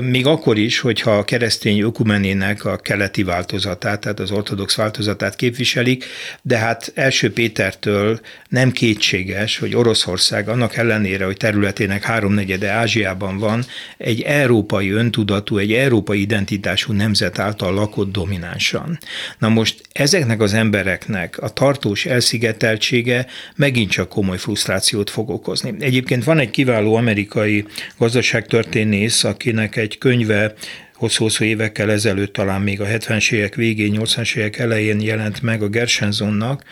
még akkor is, hogyha a keresztény ökumenének a keleti változatát, tehát az ortodox változatát képviselik, de hát első Pétertől nem kétséges, hogy Oroszország annak ellenére, hogy területének háromnegyede Ázsiában van, egy európai öntudatú, egy európai identitású nemzet által lakott dominánsan. Na most ezeknek az embereknek a tartós elszigeteltsége megint csak komoly frusztrációt fog okozni. Egyébként van egy kiváló amerikai gazdaságtörténész, akinek egy könyve hosszú-hosszú évekkel ezelőtt, talán még a 70-es évek végén, 80-as évek elején jelent meg a Gersenzonnak,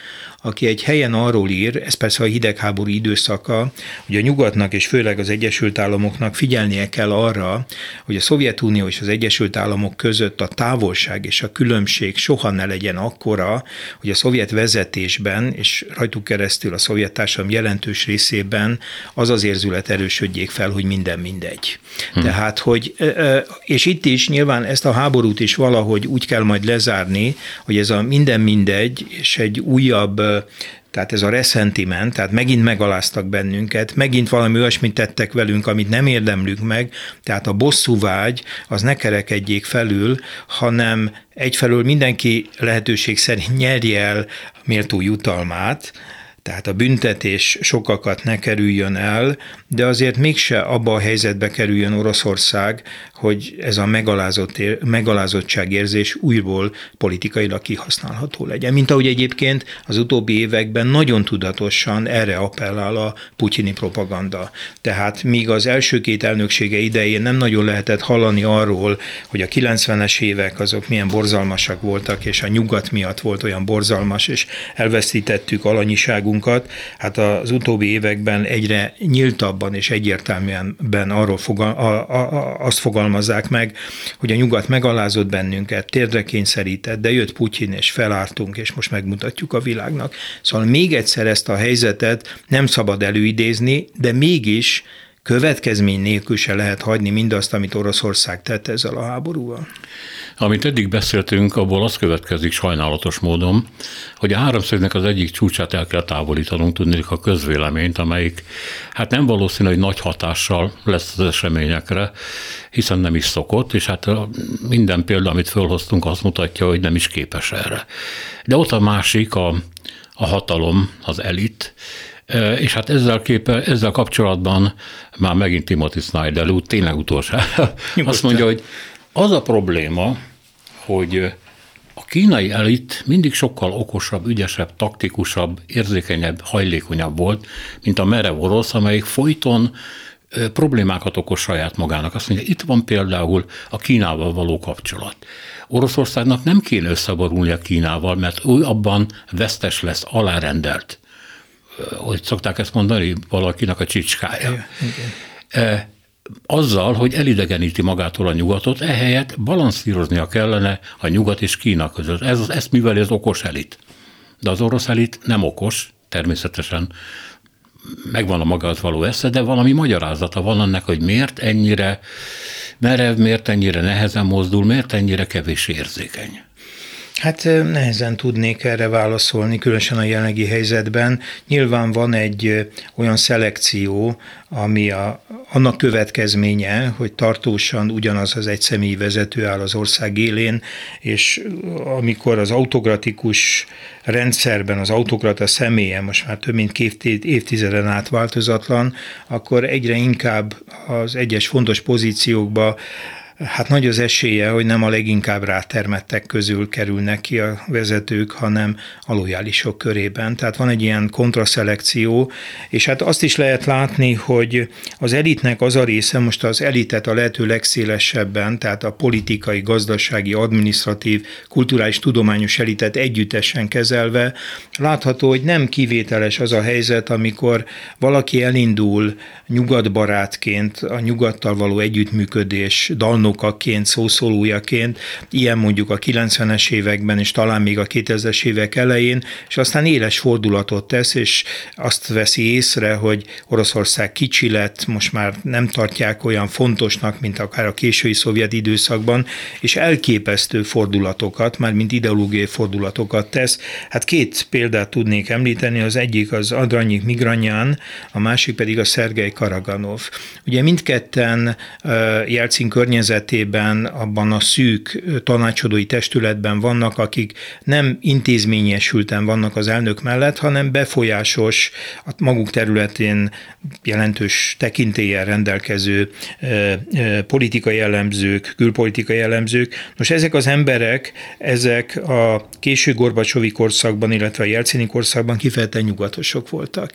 aki egy helyen arról ír, ez persze a hidegháború időszaka, hogy a nyugatnak és főleg az Egyesült Államoknak figyelnie kell arra, hogy a Szovjetunió és az Egyesült Államok között a távolság és a különbség soha ne legyen akkora, hogy a szovjet vezetésben és rajtuk keresztül a szovjet társadalom jelentős részében az az érzület erősödjék fel, hogy minden mindegy. Hmm. Tehát, hogy, és itt is nyilván ezt a háborút is valahogy úgy kell majd lezárni, hogy ez a minden mindegy, és egy újabb tehát ez a reszentiment, tehát megint megaláztak bennünket, megint valami olyasmit tettek velünk, amit nem érdemlünk meg, tehát a bosszú vágy az ne kerekedjék felül, hanem egyfelől mindenki lehetőség szerint nyerje el méltó jutalmát, tehát a büntetés sokakat ne kerüljön el, de azért mégse abba a helyzetbe kerüljön Oroszország, hogy ez a megalázott, megalázottságérzés újból politikailag kihasználható legyen. Mint ahogy egyébként az utóbbi években nagyon tudatosan erre appellál a putyini propaganda. Tehát míg az első két elnöksége idején nem nagyon lehetett hallani arról, hogy a 90-es évek azok milyen borzalmasak voltak, és a nyugat miatt volt olyan borzalmas, és elvesztítettük alanyiságunkat, hát az utóbbi években egyre nyíltabban és egyértelműen arról fogal, a, a, a, azt fogalmaz, fogalmazzák meg, hogy a nyugat megalázott bennünket, térdre kényszerített, de jött Putyin, és felálltunk, és most megmutatjuk a világnak. Szóval még egyszer ezt a helyzetet nem szabad előidézni, de mégis következmény nélkül se lehet hagyni mindazt, amit Oroszország tett ezzel a háborúval? Amit eddig beszéltünk, abból az következik sajnálatos módon, hogy a háromszögnek az egyik csúcsát el kell távolítanunk, tudnék a közvéleményt, amelyik hát nem valószínű, hogy nagy hatással lesz az eseményekre, hiszen nem is szokott, és hát minden példa, amit fölhoztunk, azt mutatja, hogy nem is képes erre. De ott a másik, a, a hatalom, az elit, és hát ezzel, képe, ezzel kapcsolatban már megint Timothy Snyder, úgy tényleg utolsó, azt mondja, hogy az a probléma, hogy a kínai elit mindig sokkal okosabb, ügyesebb, taktikusabb, érzékenyebb, hajlékonyabb volt, mint a merev orosz, amelyik folyton problémákat okoz saját magának. Azt mondja, itt van például a Kínával való kapcsolat. Oroszországnak nem kéne összeborulni a Kínával, mert ő abban vesztes lesz, alárendelt. Hogy szokták ezt mondani, valakinek a csicskája. Igen, igen azzal, hogy elidegeníti magától a nyugatot, ehelyett balanszíroznia kellene a nyugat és Kína között. Ez, ezt műveli az okos elit. De az orosz elit nem okos, természetesen megvan a maga az való esze, de valami magyarázata van annak, hogy miért ennyire merev, miért ennyire nehezen mozdul, miért ennyire kevés érzékeny. Hát nehezen tudnék erre válaszolni, különösen a jelenlegi helyzetben. Nyilván van egy olyan szelekció, ami a, annak következménye, hogy tartósan ugyanaz az egyszemélyi vezető áll az ország élén, és amikor az autokratikus rendszerben az autokrata személye most már több mint két évtizeden át változatlan, akkor egyre inkább az egyes fontos pozíciókba hát nagy az esélye, hogy nem a leginkább rátermettek közül kerülnek ki a vezetők, hanem a lojálisok körében. Tehát van egy ilyen kontraszelekció, és hát azt is lehet látni, hogy az elitnek az a része, most az elitet a lehető legszélesebben, tehát a politikai, gazdasági, administratív, kulturális, tudományos elitet együttesen kezelve, látható, hogy nem kivételes az a helyzet, amikor valaki elindul nyugatbarátként, a nyugattal való együttműködés, dalno szónokaként, szószólójaként, ilyen mondjuk a 90-es években, és talán még a 2000-es évek elején, és aztán éles fordulatot tesz, és azt veszi észre, hogy Oroszország kicsi lett, most már nem tartják olyan fontosnak, mint akár a késői szovjet időszakban, és elképesztő fordulatokat, már mint ideológiai fordulatokat tesz. Hát két példát tudnék említeni, az egyik az Adranyik Migranyán, a másik pedig a Szergej Karaganov. Ugye mindketten Jelcin környezet környezetében, abban a szűk tanácsadói testületben vannak, akik nem intézményesülten vannak az elnök mellett, hanem befolyásos, a maguk területén jelentős tekintéllyel rendelkező politikai jellemzők, külpolitikai jellemzők. Most ezek az emberek, ezek a késő Gorbacsovi korszakban, illetve a Jelcini korszakban kifejezetten nyugatosok voltak.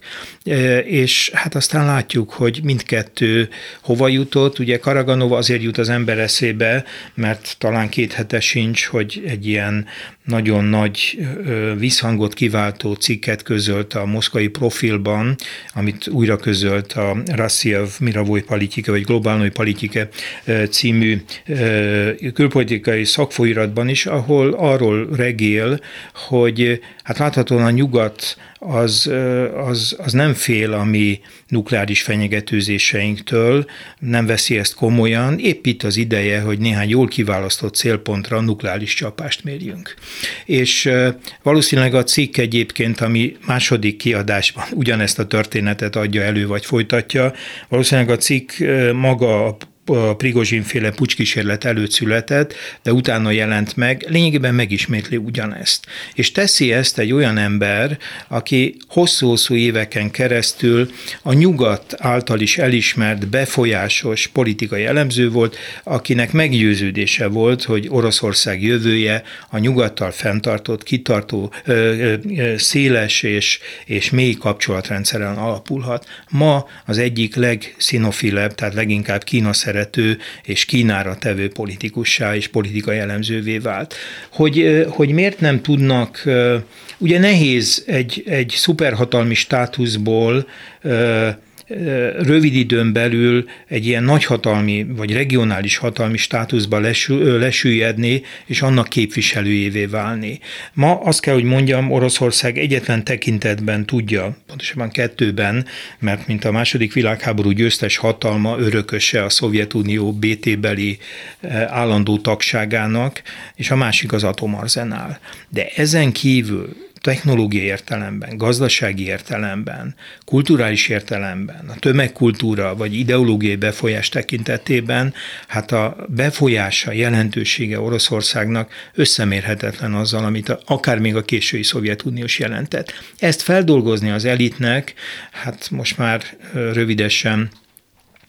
És hát aztán látjuk, hogy mindkettő hova jutott. Ugye Karaganova azért jut az ember ember eszébe, mert talán két hete sincs, hogy egy ilyen nagyon nagy visszhangot kiváltó cikket közölt a moszkvai profilban, amit újra közölt a Rassiev Miravoj Politika, vagy Globálnói Politika című külpolitikai szakfolyuratban is, ahol arról regél, hogy hát láthatóan a nyugat az, az, az nem fél a mi nukleáris fenyegetőzéseinktől, nem veszi ezt komolyan, épp itt az ideje, hogy néhány jól kiválasztott célpontra nukleáris csapást mérjünk. És valószínűleg a cikk egyébként, ami második kiadásban ugyanezt a történetet adja elő, vagy folytatja, valószínűleg a cikk maga a a Prigozsin féle pucskísérlet előtt született, de utána jelent meg, lényegében megismétli ugyanezt. És teszi ezt egy olyan ember, aki hosszú-hosszú éveken keresztül a nyugat által is elismert, befolyásos politikai elemző volt, akinek meggyőződése volt, hogy Oroszország jövője a nyugattal fenntartott, kitartó, széles és, és mély kapcsolatrendszeren alapulhat. Ma az egyik legszínofilebb, tehát leginkább Kína szerető és Kínára tevő politikussá és politikai jellemzővé vált. Hogy, hogy miért nem tudnak, ugye nehéz egy, egy szuperhatalmi státuszból rövid időn belül egy ilyen nagyhatalmi vagy regionális hatalmi státuszba lesüllyedni, és annak képviselőjévé válni. Ma azt kell, hogy mondjam, Oroszország egyetlen tekintetben tudja, pontosabban kettőben, mert mint a második világháború győztes hatalma örököse a Szovjetunió BT-beli állandó tagságának, és a másik az atomarzenál. De ezen kívül technológiai értelemben, gazdasági értelemben, kulturális értelemben, a tömegkultúra vagy ideológiai befolyás tekintetében, hát a befolyása, jelentősége Oroszországnak összemérhetetlen azzal, amit a, akár még a késői Szovjetuniós jelentett. Ezt feldolgozni az elitnek, hát most már rövidesen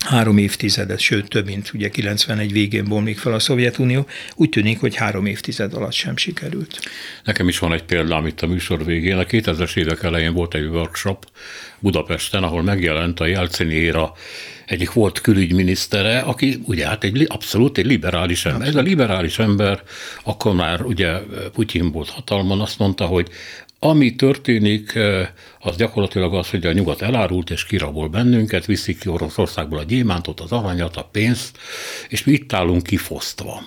három évtizedet, sőt több, mint ugye 91 végén bomlik fel a Szovjetunió, úgy tűnik, hogy három évtized alatt sem sikerült. Nekem is van egy példám itt a műsor végén. A 2000-es évek elején volt egy workshop Budapesten, ahol megjelent a Jelcini éra egyik volt külügyminisztere, aki ugye hát egy abszolút egy liberális ember. Ez a liberális ember, akkor már ugye Putyin volt hatalmon, azt mondta, hogy ami történik, az gyakorlatilag az, hogy a nyugat elárult és kirabol bennünket, viszik ki Oroszországból a gyémántot, az aranyat, a pénzt, és mi itt állunk kifosztva.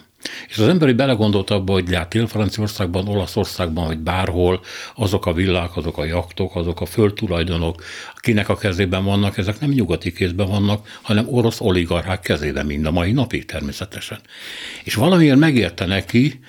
És az emberi belegondolt abba, hogy hát Dél-Franciaországban, Olaszországban, vagy bárhol azok a villák, azok a jaktok, azok a földtulajdonok, akinek a kezében vannak, ezek nem nyugati kézben vannak, hanem orosz oligarchák kezében mind a mai napig természetesen. És valamiért megérte neki,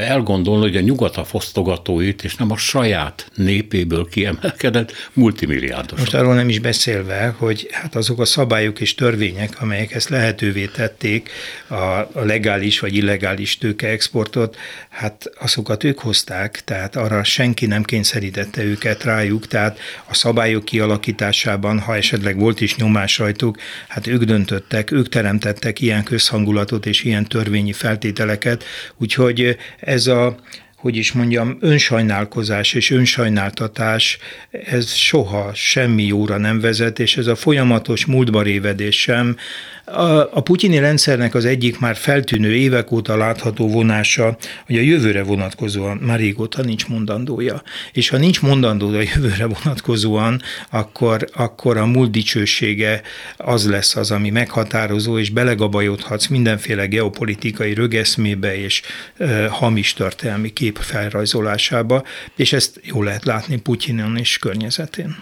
elgondolni, hogy a nyugat a fosztogatóit, és nem a saját népéből kiemelkedett multimilliárdos. Most arról nem is beszélve, hogy hát azok a szabályok és törvények, amelyek ezt lehetővé tették, a legális vagy illegális tőkeexportot, hát azokat ők hozták, tehát arra senki nem kényszerítette őket rájuk, tehát a szabályok kialakításában, ha esetleg volt is nyomás rajtuk, hát ők döntöttek, ők teremtettek ilyen közhangulatot és ilyen törvényi feltételeket, úgyhogy ez a hogy is mondjam, önsajnálkozás és önsajnáltatás, ez soha semmi jóra nem vezet, és ez a folyamatos múltba révedés sem a, a putyini rendszernek az egyik már feltűnő évek óta látható vonása, hogy a jövőre vonatkozóan már régóta nincs mondandója. És ha nincs mondandó a jövőre vonatkozóan, akkor, akkor a múlt dicsősége az lesz az, ami meghatározó, és belegabajodhatsz mindenféle geopolitikai rögeszmébe és e, hamis történelmi kép felrajzolásába, és ezt jól lehet látni Putyinon és környezetén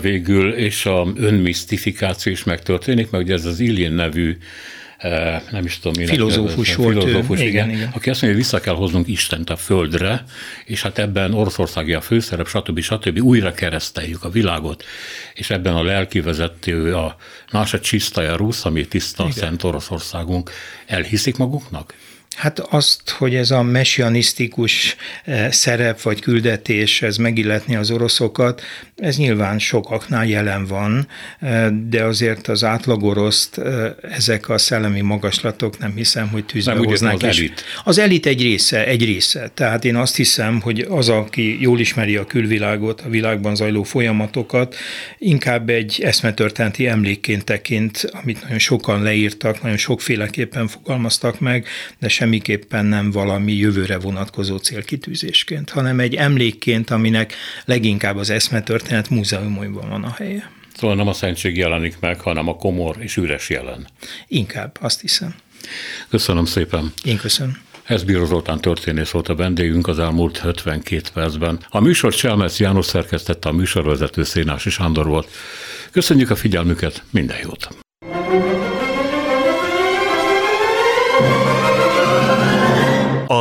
végül, és a önmisztifikáció is megtörténik, mert ugye ez az Ilyin nevű eh, nem is tudom, minek filozófus ez, volt filozófus, ő. Igen, igen, igen. aki azt mondja, hogy vissza kell hoznunk Istent a földre, és hát ebben Oroszországi a főszerep, stb. stb. újra kereszteljük a világot, és ebben a lelki vezető, a Nása Csisztaja Rusz, ami tiszta igen. szent Oroszországunk, elhiszik maguknak? Hát azt, hogy ez a messianisztikus eh, szerep vagy küldetés, ez megilletni az oroszokat, ez nyilván sokaknál jelen van, eh, de azért az átlagoroszt eh, ezek a szellemi magaslatok nem hiszem, hogy tűzbe nem, hoznák. Az elit. Az elit egy része, egy része. Tehát én azt hiszem, hogy az, aki jól ismeri a külvilágot, a világban zajló folyamatokat, inkább egy eszmetörténeti emlékként tekint, amit nagyon sokan leírtak, nagyon sokféleképpen fogalmaztak meg, de semmiképpen nem valami jövőre vonatkozó célkitűzésként, hanem egy emlékként, aminek leginkább az eszmetörténet múzeumaiban van a helye. Szóval nem a szentség jelenik meg, hanem a komor és üres jelen. Inkább, azt hiszem. Köszönöm szépen. Én köszönöm. Ez Bíró Zoltán történész volt a vendégünk az elmúlt 52 percben. A műsor Cselmec János szerkesztette, a műsorvezető Szénási Sándor volt. Köszönjük a figyelmüket, minden jót!